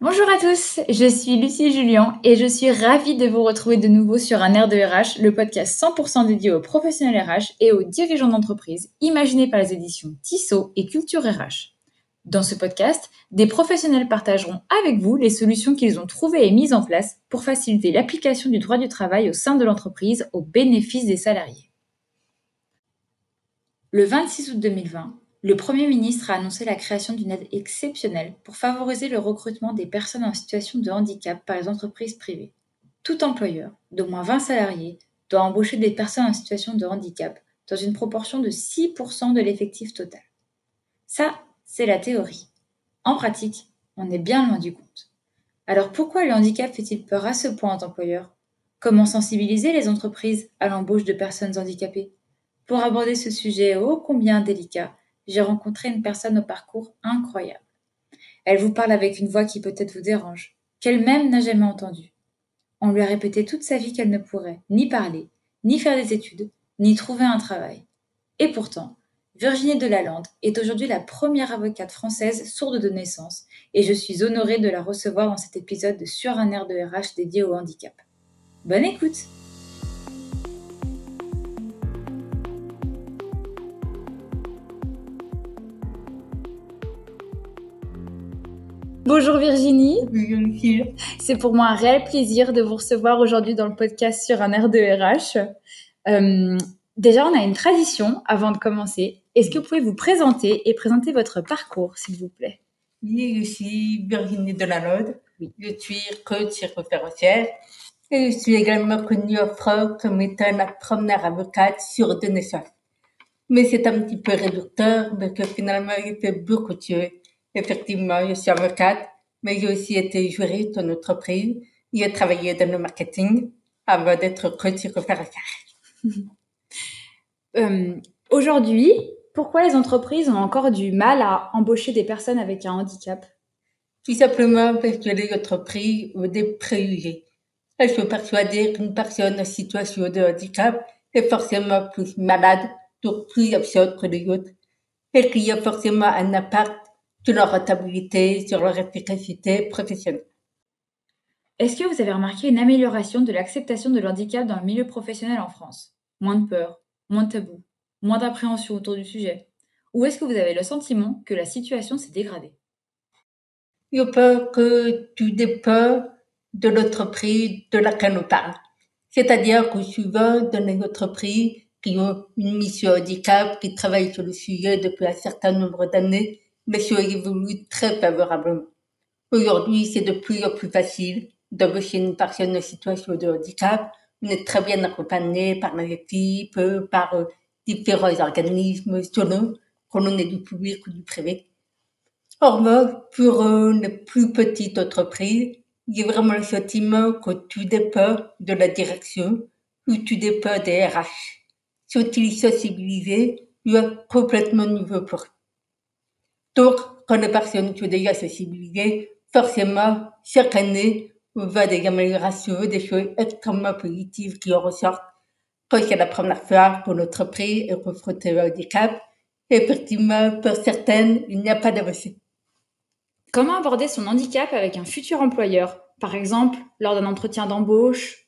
Bonjour à tous, je suis Lucie Julien et je suis ravie de vous retrouver de nouveau sur un air de RH, le podcast 100% dédié aux professionnels RH et aux dirigeants d'entreprise, imaginé par les éditions Tissot et Culture RH. Dans ce podcast, des professionnels partageront avec vous les solutions qu'ils ont trouvées et mises en place pour faciliter l'application du droit du travail au sein de l'entreprise au bénéfice des salariés. Le 26 août 2020, le Premier ministre a annoncé la création d'une aide exceptionnelle pour favoriser le recrutement des personnes en situation de handicap par les entreprises privées. Tout employeur d'au moins 20 salariés doit embaucher des personnes en situation de handicap dans une proportion de 6% de l'effectif total. Ça, c'est la théorie. En pratique, on est bien loin du compte. Alors pourquoi le handicap fait-il peur à ce point aux employeurs? Comment sensibiliser les entreprises à l'embauche de personnes handicapées? Pour aborder ce sujet ô combien délicat, j'ai rencontré une personne au parcours incroyable. Elle vous parle avec une voix qui peut-être vous dérange, qu'elle-même n'a jamais entendue. On lui a répété toute sa vie qu'elle ne pourrait ni parler, ni faire des études, ni trouver un travail. Et pourtant, Virginie Delalande est aujourd'hui la première avocate française sourde de naissance, et je suis honorée de la recevoir dans cet épisode de Sur un air de RH dédié au handicap. Bonne écoute! Bonjour Virginie. C'est pour moi un réel plaisir de vous recevoir aujourd'hui dans le podcast sur un air de RH. Euh, déjà, on a une tradition avant de commencer. Est-ce que vous pouvez vous présenter et présenter votre parcours, s'il vous plaît? Oui, je suis Virginie Delalode. Oui. Je suis coach référentiel et je suis également connue en France comme étant la première avocate sur deux naissances. Mais c'est un petit peu réducteur parce que finalement, il fait beaucoup de choses Effectivement, je suis avocate, mais j'ai aussi été juriste en entreprise. J'ai travaillé dans le marketing avant d'être coach euh, Aujourd'hui, pourquoi les entreprises ont encore du mal à embaucher des personnes avec un handicap? Tout simplement parce que les entreprises ont des préjugés. Elles sont persuadées qu'une personne en situation de handicap est forcément plus malade, donc plus absurde que les autres, et qu'il y a forcément un impact sur leur rentabilité, sur leur efficacité professionnelle. Est-ce que vous avez remarqué une amélioration de l'acceptation de l'handicap dans le milieu professionnel en France? Moins de peur, moins de tabous, moins d'appréhension autour du sujet? Ou est-ce que vous avez le sentiment que la situation s'est dégradée? Je pense que tout dépend de l'entreprise de laquelle on parle. C'est-à-dire que souvent, dans les entreprises qui ont une mission handicap, qui travaillent sur le sujet depuis un certain nombre d'années, mais ça évolue très favorablement. Aujourd'hui, c'est de plus en plus facile d'embaucher une personne en situation de handicap. On est très bien accompagné par les équipes, par euh, différents organismes, selon qu'on est du public ou du privé. Or, pour une plus petite entreprise, il y a vraiment le sentiment que tout dépend de la direction ou tout dépend des RH. Sont-ils sensibilisés ou complètement nouveau pour? Donc, quand les personnes sont déjà sensibilisées, forcément, chaque année, on voit des améliorations, des choses extrêmement positives qui en ressortent. Quand c'est la première fois que notre prix est confronté au handicap, effectivement, pour certaines, il n'y a pas d'avancée. Comment aborder son handicap avec un futur employeur? Par exemple, lors d'un entretien d'embauche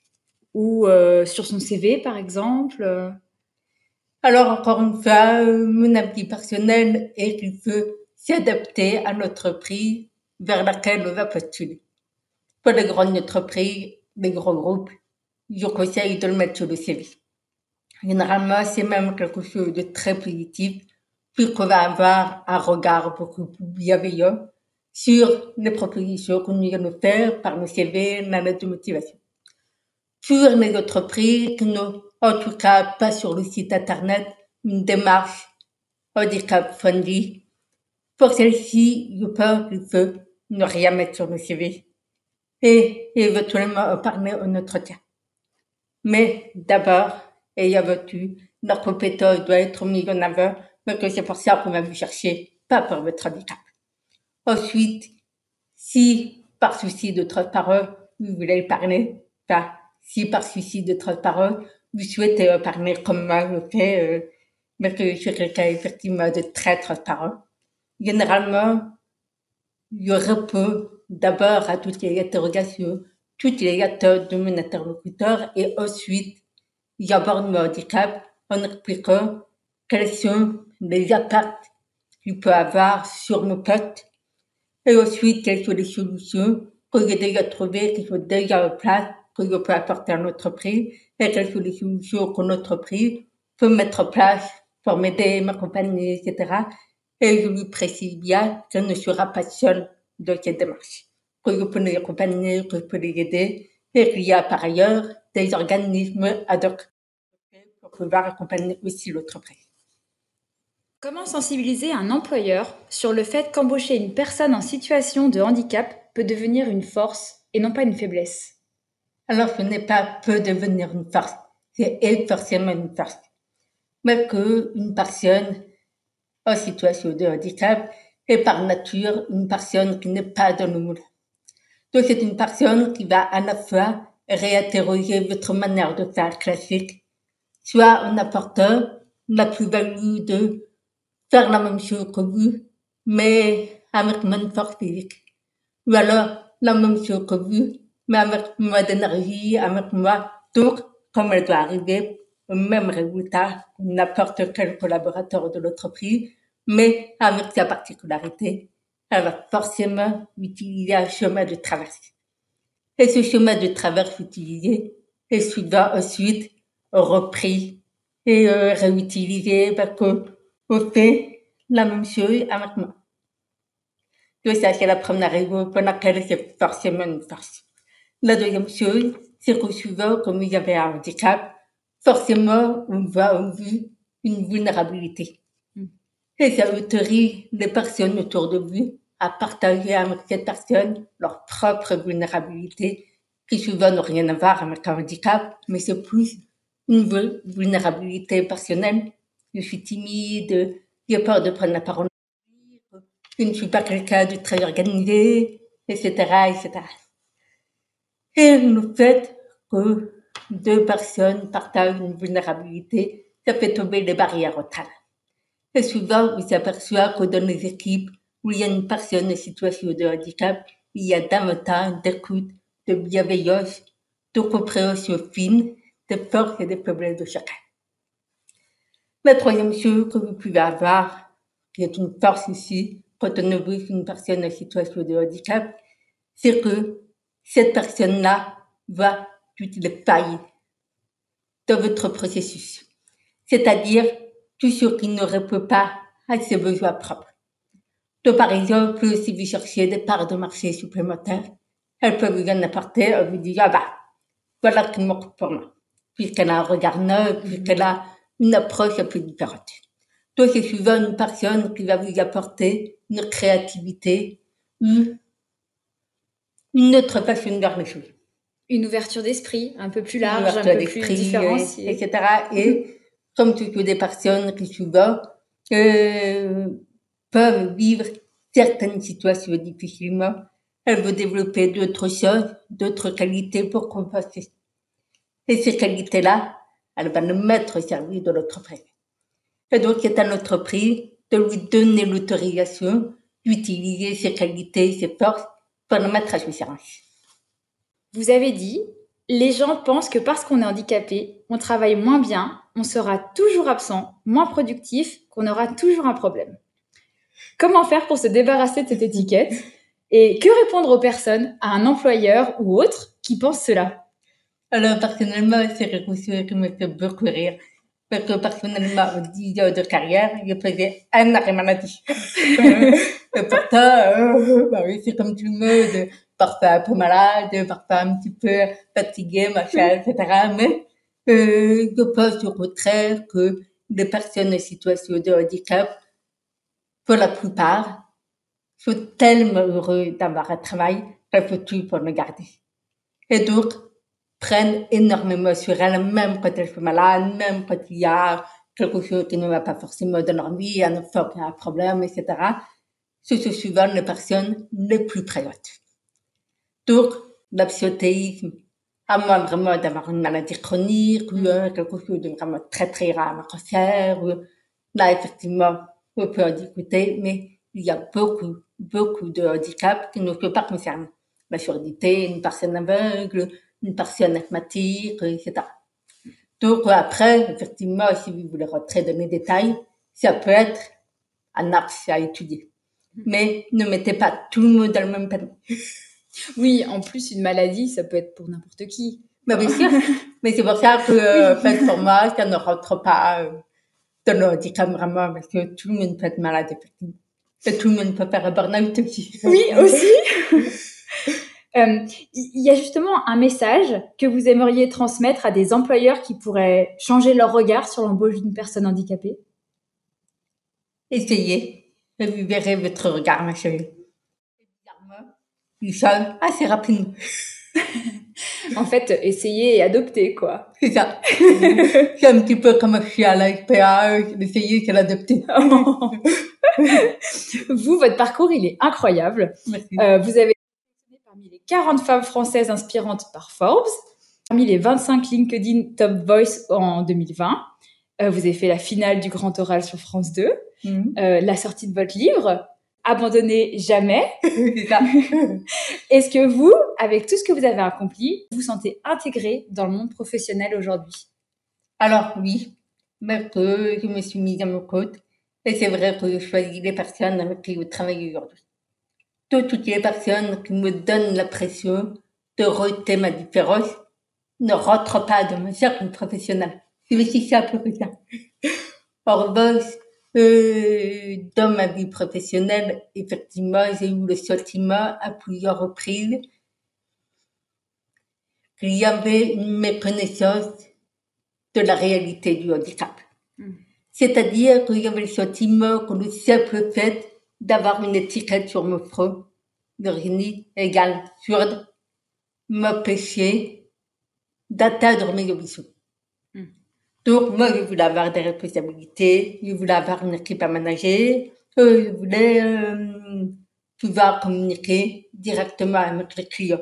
ou euh, sur son CV, par exemple Alors, encore une fois, euh, mon avis personnel est qu'il faut s'adapter à notre prix vers laquelle on va postuler. Pour les grandes entreprises, les grands groupes, je conseille de le mettre sur le CV. Généralement, c'est même quelque chose de très positif, puisqu'on va avoir un regard beaucoup plus bienveillant sur les propositions que nous allons faire par nos CV, la lettre de motivation. Pour les entreprises qui n'ont en tout cas pas sur le site internet une démarche handicap friendly pour celle-ci, je pense qu'il faut ne rien mettre sur le CV et éventuellement parler en entretien. Mais d'abord, avant tout, notre compétence doit être mise en avant, mais que c'est pour ça qu'on va vous chercher, pas pour votre handicap. Ensuite, si par souci de transparence, vous voulez parler, enfin, si par souci de transparence, vous souhaitez parler comme moi je fais, euh, mais que je suis quelqu'un effectivement de très transparent, généralement, il y aurait d'abord à toutes les interrogations, toutes les attentes de mon interlocuteur et ensuite j'aborde mon handicap en expliquant quels sont les impacts qu'il peut avoir sur mon pote et ensuite quelles sont les solutions que j'ai déjà trouvées, qui sont déjà en place, que je peux apporter à l'entreprise et quelles sont les solutions que l'entreprise peut mettre en place pour m'aider, m'accompagner, etc. Et je lui précise bien qu'elle ne sera pas seule dans cette démarche, que je peux les accompagner, que je peux les aider et qu'il y a par ailleurs des organismes ad hoc pour pouvoir accompagner aussi l'entreprise. Comment sensibiliser un employeur sur le fait qu'embaucher une personne en situation de handicap peut devenir une force et non pas une faiblesse? Alors ce n'est pas peut devenir une force, c'est forcément une force. Mais qu'une personne en situation de handicap est par nature une personne qui n'est pas dans le. Donc c'est une personne qui va à la fois réinterroger votre manière de faire classique, soit en apportant la plus-value de faire la même chose que vous, mais avec moins force physique. Ou alors la même chose que vous, mais avec moins d'énergie, avec moins. Donc, comme elle doit arriver même résultat n'importe quel collaborateur de l'entreprise, mais avec sa particularité, elle va forcément utiliser un chemin de traversée. Et ce chemin de traverse utilisé est souvent ensuite repris et euh, réutilisé parce qu'on fait la même chose avec moi. Donc ça, c'est la première raison pour laquelle c'est forcément une force. La deuxième chose, c'est que souvent, comme y avait un handicap, forcément, on voit en vue une vulnérabilité. Et ça autorise les personnes autour de vous à partager avec cette personne leur propre vulnérabilité, qui souvent n'ont rien à voir avec un handicap, mais c'est plus une vulnérabilité personnelle. Je suis timide, j'ai peur de prendre la parole, je ne suis pas quelqu'un de très organisé, etc., etc. Et le fait que deux personnes partagent une vulnérabilité, ça fait tomber les barrières au talent. Et souvent, on s'aperçoit que dans les équipes où il y a une personne en situation de handicap, il y a davantage d'écoute, de bienveillance, de compréhension fine des forces et des problèmes de chacun. La troisième chose que vous pouvez avoir, qui est une force ici, quand on oublie une personne en situation de handicap, c'est que cette personne-là va toutes les failles dans votre processus. C'est-à-dire tout ce qui ne répond pas à ses besoins propres. Donc, par exemple, si vous cherchez des parts de marché supplémentaires, elle peut vous en apporter, elle vous dit, ah bah, voilà qui manque pour moi. Puisqu'elle a un regard neuf, puisqu'elle a une approche un peu différente. Donc, c'est souvent une personne qui va vous apporter une créativité ou une autre façon de voir les choses. Une ouverture d'esprit un peu plus large, un peu plus différenciée. Etc. Et comme toutes les personnes qui souvent euh, peuvent vivre certaines situations difficilement, elles vont développer d'autres choses, d'autres qualités pour compenser. Et ces qualités-là, elles vont nous mettre au service de l'entreprise. Et donc, c'est à l'entreprise de lui donner l'autorisation d'utiliser ses qualités, ses forces pour le mettre à service. Vous avez dit, les gens pensent que parce qu'on est handicapé, on travaille moins bien, on sera toujours absent, moins productif, qu'on aura toujours un problème. Comment faire pour se débarrasser de cette étiquette? Et que répondre aux personnes, à un employeur ou autre qui pensent cela? Alors, personnellement, c'est quelque chose qui me fait beaucoup rire. Parce que personnellement, au 10 ans de carrière, je faisais un arrêt maladie. pourtant, euh, bah oui, c'est comme tout le monde, parfois un peu malade, parfois un petit peu fatigué, machin, etc. Mais euh, je pense au contraire que les personnes en situation de handicap pour la plupart, sont tellement heureux d'avoir un travail qu'elles font tout pour le garder. Et d'autres prennent énormément sur elles, même quand elles sont malades, même quand il y a quelque chose qui ne va pas forcément dans leur vie, un enfant qui a un problème, etc. Ce sont souvent les personnes les plus présentes. Donc, l'absentéisme, à moins vraiment d'avoir une maladie chronique ou quelque chose de vraiment très très rare, un cancer, ou là, effectivement, on peut en discuter, mais il y a beaucoup, beaucoup de handicaps qui ne peuvent pas concerner. La surdité, une personne aveugle, une personne asthmatique, etc. Donc après, effectivement, si vous voulez rentrer dans les détails, ça peut être un axe à étudier. Mais ne mettez pas tout le monde dans le même panier. Oui, en plus, une maladie, ça peut être pour n'importe qui. Mais bien sûr. Mais c'est pour ça que, euh, fait, pour moi, ça ne rentre pas euh, dans le handicap vraiment, parce que tout le monde peut être malade, effectivement. Et tout le monde peut faire un burn-out aussi. Oui, aussi. Euh, Il y a justement un message que vous aimeriez transmettre à des employeurs qui pourraient changer leur regard sur l'embauche d'une personne handicapée? Essayez, verrez votre regard, ma chérie. Il change assez rapidement. En fait, essayer et adopter, quoi. C'est ça. c'est un petit peu comme je suis à la SPA, l'essayer, c'est l'adopter. vous, votre parcours, il est incroyable. Merci. Euh, vous avez été parmi les 40 femmes françaises inspirantes par Forbes, parmi les 25 LinkedIn Top Voice en 2020. Euh, vous avez fait la finale du Grand Oral sur France 2, Mhm. euh, la sortie de votre livre, Abandonnez jamais. Est-ce que vous, avec tout ce que vous avez accompli, vous sentez intégré dans le monde professionnel aujourd'hui? Alors oui, mais que je me suis mise à mon compte. Et c'est vrai que je choisis les personnes avec qui je travaille aujourd'hui. Toutes, toutes les personnes qui me donnent la pression de rejeter ma différence ne rentrent pas dans mon cercle professionnel. C'est aussi simple que ça. En revanche, euh, dans ma vie professionnelle, effectivement, j'ai eu le sentiment à plusieurs reprises qu'il y avait une méconnaissance de la réalité du handicap. Mm. C'est-à-dire qu'il y avait le sentiment que le simple fait d'avoir une étiquette sur mon front, Virginie égale surde, m'empêchait d'atteindre mes ambitions. Donc, moi, je voulais avoir des responsabilités, je voulais avoir une équipe à manager, euh, je voulais euh, pouvoir communiquer directement avec les clients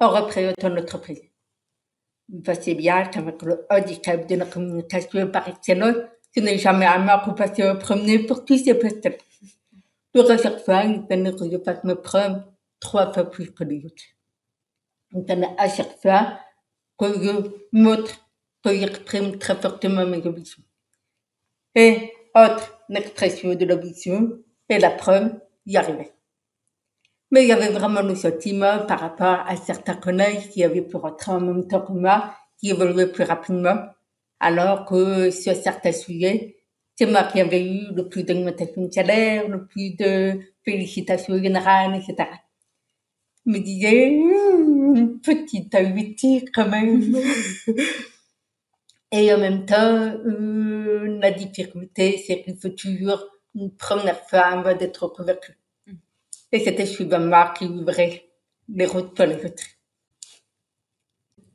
en représentant l'entreprise. Pensez bien qu'avec le handicap de la communication par excellence, ce n'est jamais à moi que passer en premier pour tous ces postes. Donc, à chaque fois, il fallait que je fasse mes preuves trois fois plus que les autres. Il fallait à chaque fois que je montre que j'exprime très fortement mes ambitions. Et autre l'expression de l'ambition et la preuve, y arriver. Mais il y avait vraiment le sentiment par rapport à certains collègues qui avaient pu rentrer en même temps que moi, qui évoluaient plus rapidement, alors que sur certains sujets, c'est moi qui avais eu le plus d'augmentation de salaire, le plus de félicitations générales, etc. Je me disais, une petite habitude quand même. Et en même temps, euh, la difficulté, c'est qu'il faut toujours une première avant d'être convaincu. Et c'était moi qui ouvrait les routes pour les autres.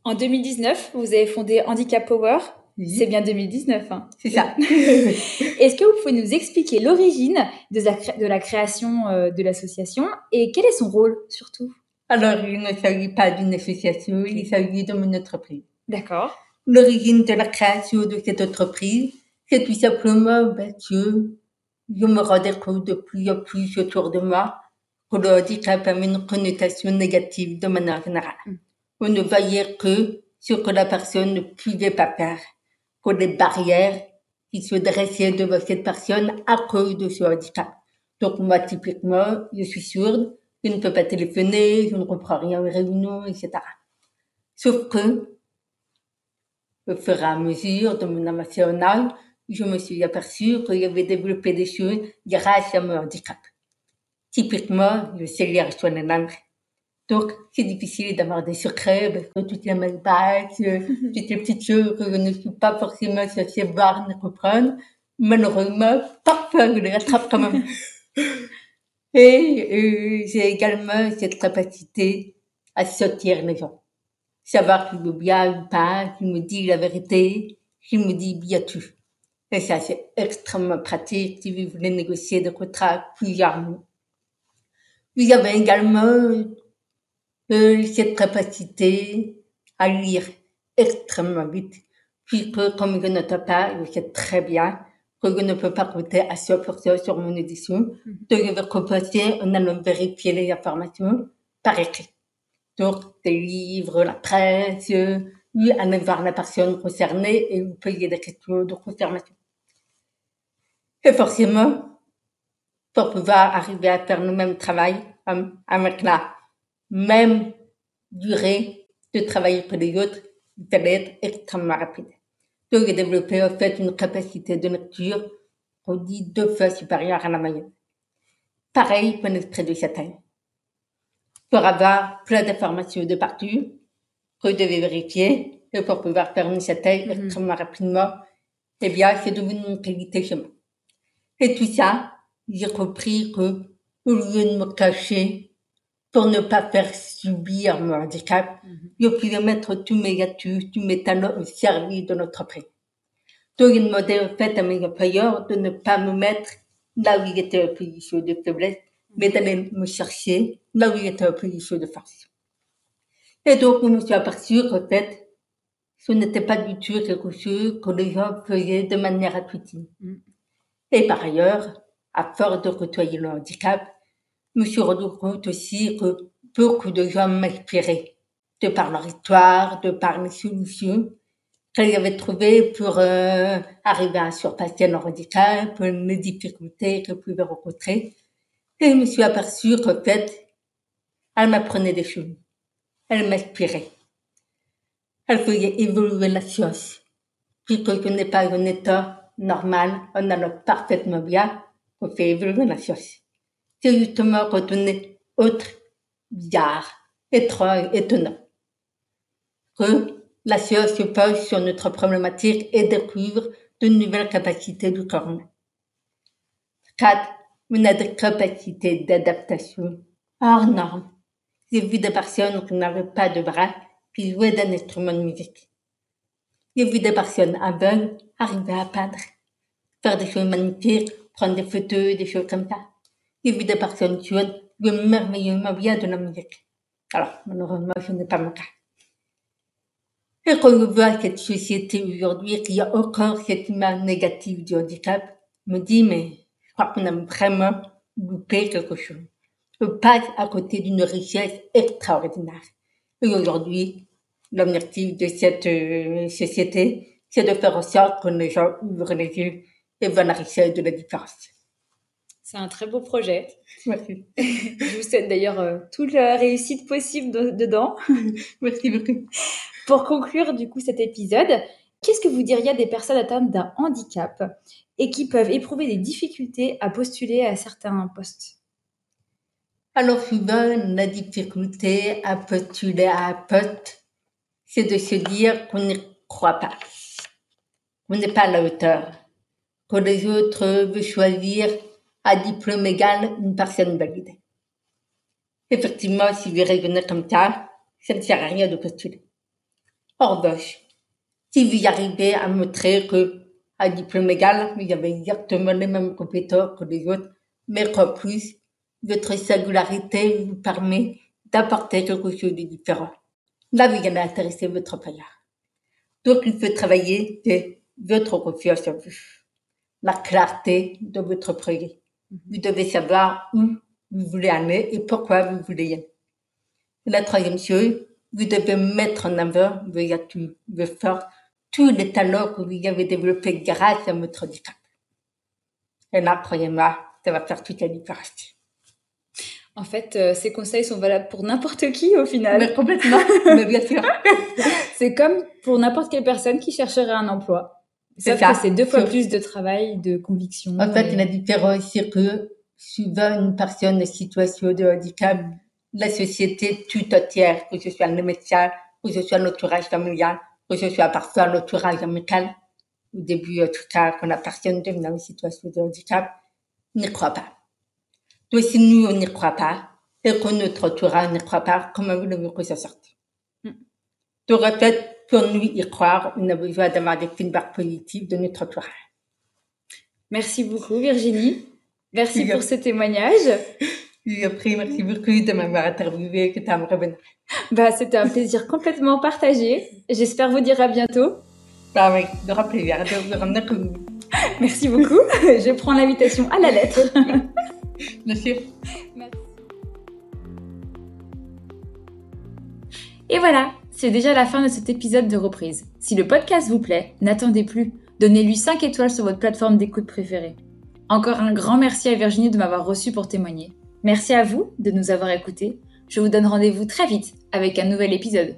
En 2019, vous avez fondé Handicap Power. Oui. C'est bien 2019. Hein. C'est ça. Est-ce que vous pouvez nous expliquer l'origine de, de la création euh, de l'association et quel est son rôle surtout? Alors, il ne s'agit pas d'une association, il s'agit de mon entreprise. D'accord. L'origine de la création de cette entreprise, c'est tout simplement ben, que je me rendais compte de plus en plus autour de moi que le handicap avait une connotation négative de manière générale. Mm. On ne voyait que ce que la personne ne pouvait pas faire, que les barrières qui se dressaient devant cette personne à cause de ce handicap. Donc moi, typiquement, je suis sourde, je ne peux pas téléphoner, je ne comprends rien aux réunions, etc. Sauf que au fur et à mesure de mon âge, je me suis aperçue que j'avais développé des choses grâce à mon handicap. Typiquement, je sais lire langues. Donc, c'est difficile d'avoir des secrets parce que toutes les malbases, euh, toutes les petites choses que je ne suis pas forcément censée voir ni comprendre, malheureusement, parfois je les rattrape quand même. Et euh, j'ai également cette capacité à sortir les gens savoir qui me bien ou pas, qui me dit la vérité, qui me dit bien tout. Et ça, c'est extrêmement pratique si vous voulez négocier des contrats plusieurs mois. Vous avez également euh, cette capacité à lire extrêmement vite, puisque comme je n'entends pas, je sais très bien que je ne peux pas compter à 100% sur mon édition. Mhm. Donc, je vais commencer en allant vérifier les informations par écrit. Donc, des livres, la presse, oui, aller voir la personne concernée et vous poser des questions de confirmation. Et forcément, pour pouvoir arriver à faire le même travail euh, avec la même durée de travail que les autres, il fallait être extrêmement rapide. Donc, j'ai développé en fait une capacité de lecture qu'on dit deux fois supérieure à la moyenne. Pareil pour l'esprit de châtaigne. Pour avoir plein d'informations de partout, que je devais vérifier, et pour pouvoir faire une châtaigne Mhm. extrêmement rapidement, eh bien, c'est devenu une qualité chez moi. Et tout ça, j'ai compris que, au lieu de me cacher pour ne pas faire subir mon handicap, Mhm. je pouvais mettre tous mes atouts, tous mes talents au service de notre prix. Donc, il demandait en fait à mes employeurs de ne pas me mettre là où il était en position de faiblesse, mais d'aller me chercher là où il était en position de force. Et donc, je me suis aperçu qu'en fait, ce n'était pas du tout quelque chose que les gens faisaient de manière intuitive. Mm. Et par ailleurs, à force de côtoyer le handicap, je me suis rendu compte aussi que beaucoup de gens m'inspiraient, de par leur histoire, de par les solutions qu'ils avaient trouvées pour euh, arriver à surpasser leur handicap, les difficultés qu'ils pouvaient rencontrer. Et je me suis aperçu qu'en fait, elle m'apprenait des choses. Elle m'inspirait. Elle faisait évoluer la science. Puisque ce n'est pas un état normal, on allant parfaitement bien, qu'on fait évoluer la science. C'est justement est autre, bizarre, étrange, étonnant, que la science se pose sur notre problématique et découvre de nouvelles capacités du corps humain. 4. On a des capacités d'adaptation hors normes. J'ai vu des personnes qui n'avaient pas de bras qui jouaient d'un instrument de musique. J'ai vu des personnes aveugles arriver à peindre, faire des choses magnifiques, prendre des photos, des choses comme ça. J'ai vu des personnes sourdes jouer merveilleusement bien de la musique. Alors, malheureusement, ce n'est pas mon cas. Et quand je vois cette société aujourd'hui qui a encore cette image négative du handicap, je me dis, mais je crois qu'on a vraiment loupé quelque chose. Passe à côté d'une richesse extraordinaire. Et aujourd'hui, l'objectif de cette euh, société, c'est de faire en sorte que les gens ouvrent les yeux et voient la richesse de la différence. C'est un très beau projet. Merci. Je vous souhaite d'ailleurs euh, toute la réussite possible de- dedans. Merci beaucoup. Pour conclure du coup cet épisode, qu'est-ce que vous diriez à des personnes atteintes d'un handicap et qui peuvent éprouver des difficultés à postuler à certains postes? Alors souvent, la difficulté à postuler à un poste, c'est de se dire qu'on n'y croit pas, qu'on n'est pas à la hauteur, que les autres veulent choisir à diplôme égal une personne valide. Effectivement, si vous raisonnez comme ça, ça ne sert à rien de postuler. En si vous arrivez à montrer que à diplôme égal, vous avez exactement les mêmes compétences que les autres, mais qu'en plus, votre singularité vous permet d'apporter quelque chose de différent. Là, vous allez intéresser votre employeur. Donc, il faut travailler de votre confiance en vous, la clarté de votre projet. Vous devez savoir où vous voulez aller et pourquoi vous voulez y aller. La troisième chose, vous devez mettre en avant vos atouts, vos forces, tous les talents que vous avez développés grâce à votre handicap. Et là, croyez-moi, ça va faire toute la différence. En fait, euh, ces conseils sont valables pour n'importe qui au final. Mais complètement, mais bien sûr. C'est comme pour n'importe quelle personne qui chercherait un emploi. C'est Sauf ça. que c'est deux fois plus de travail, de conviction. En fait, et- la différence, c'est que souvent une personne en situation de handicap, la société tout entière, que ce soit le médecin, que ce soit l'entourage familial, que ce soit parfois l'entourage amical, au début, en tout cas, quand la personne devient en situation de handicap, n'y croit pas. Donc, si nous, on n'y croit pas, et que notre entourage n'y croit pas, comment voulez-vous que ça sorte? Mm. Donc, en fait, pour nous y croire, on a besoin d'avoir des feedbacks positifs de notre entourage. Merci beaucoup Virginie. Merci pour ce témoignage. Et après, merci beaucoup de m'avoir interviewé, que tu as me revenir. Bah, c'était un plaisir complètement partagé. J'espère vous dire à bientôt. Bah oui, de grand plaisir Merci beaucoup. Je prends l'invitation à la lettre. Merci. Et voilà, c'est déjà la fin de cet épisode de reprise. Si le podcast vous plaît, n'attendez plus. Donnez-lui 5 étoiles sur votre plateforme d'écoute préférée. Encore un grand merci à Virginie de m'avoir reçu pour témoigner. Merci à vous de nous avoir écoutés. Je vous donne rendez-vous très vite avec un nouvel épisode.